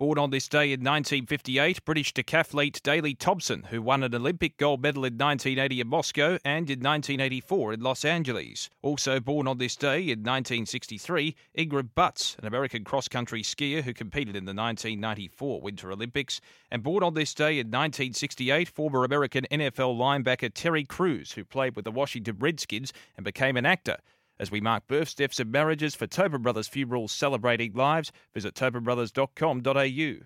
Born on this day in 1958, British decathlete Daley Thompson, who won an Olympic gold medal in 1980 in Moscow and in 1984 in Los Angeles. Also born on this day in 1963, Ingrid Butts, an American cross country skier who competed in the 1994 Winter Olympics. And born on this day in 1968, former American NFL linebacker Terry Crews, who played with the Washington Redskins and became an actor. As we mark births, deaths, and marriages for Tobin Brothers Funerals celebrating lives, visit tobinbrothers.com.au.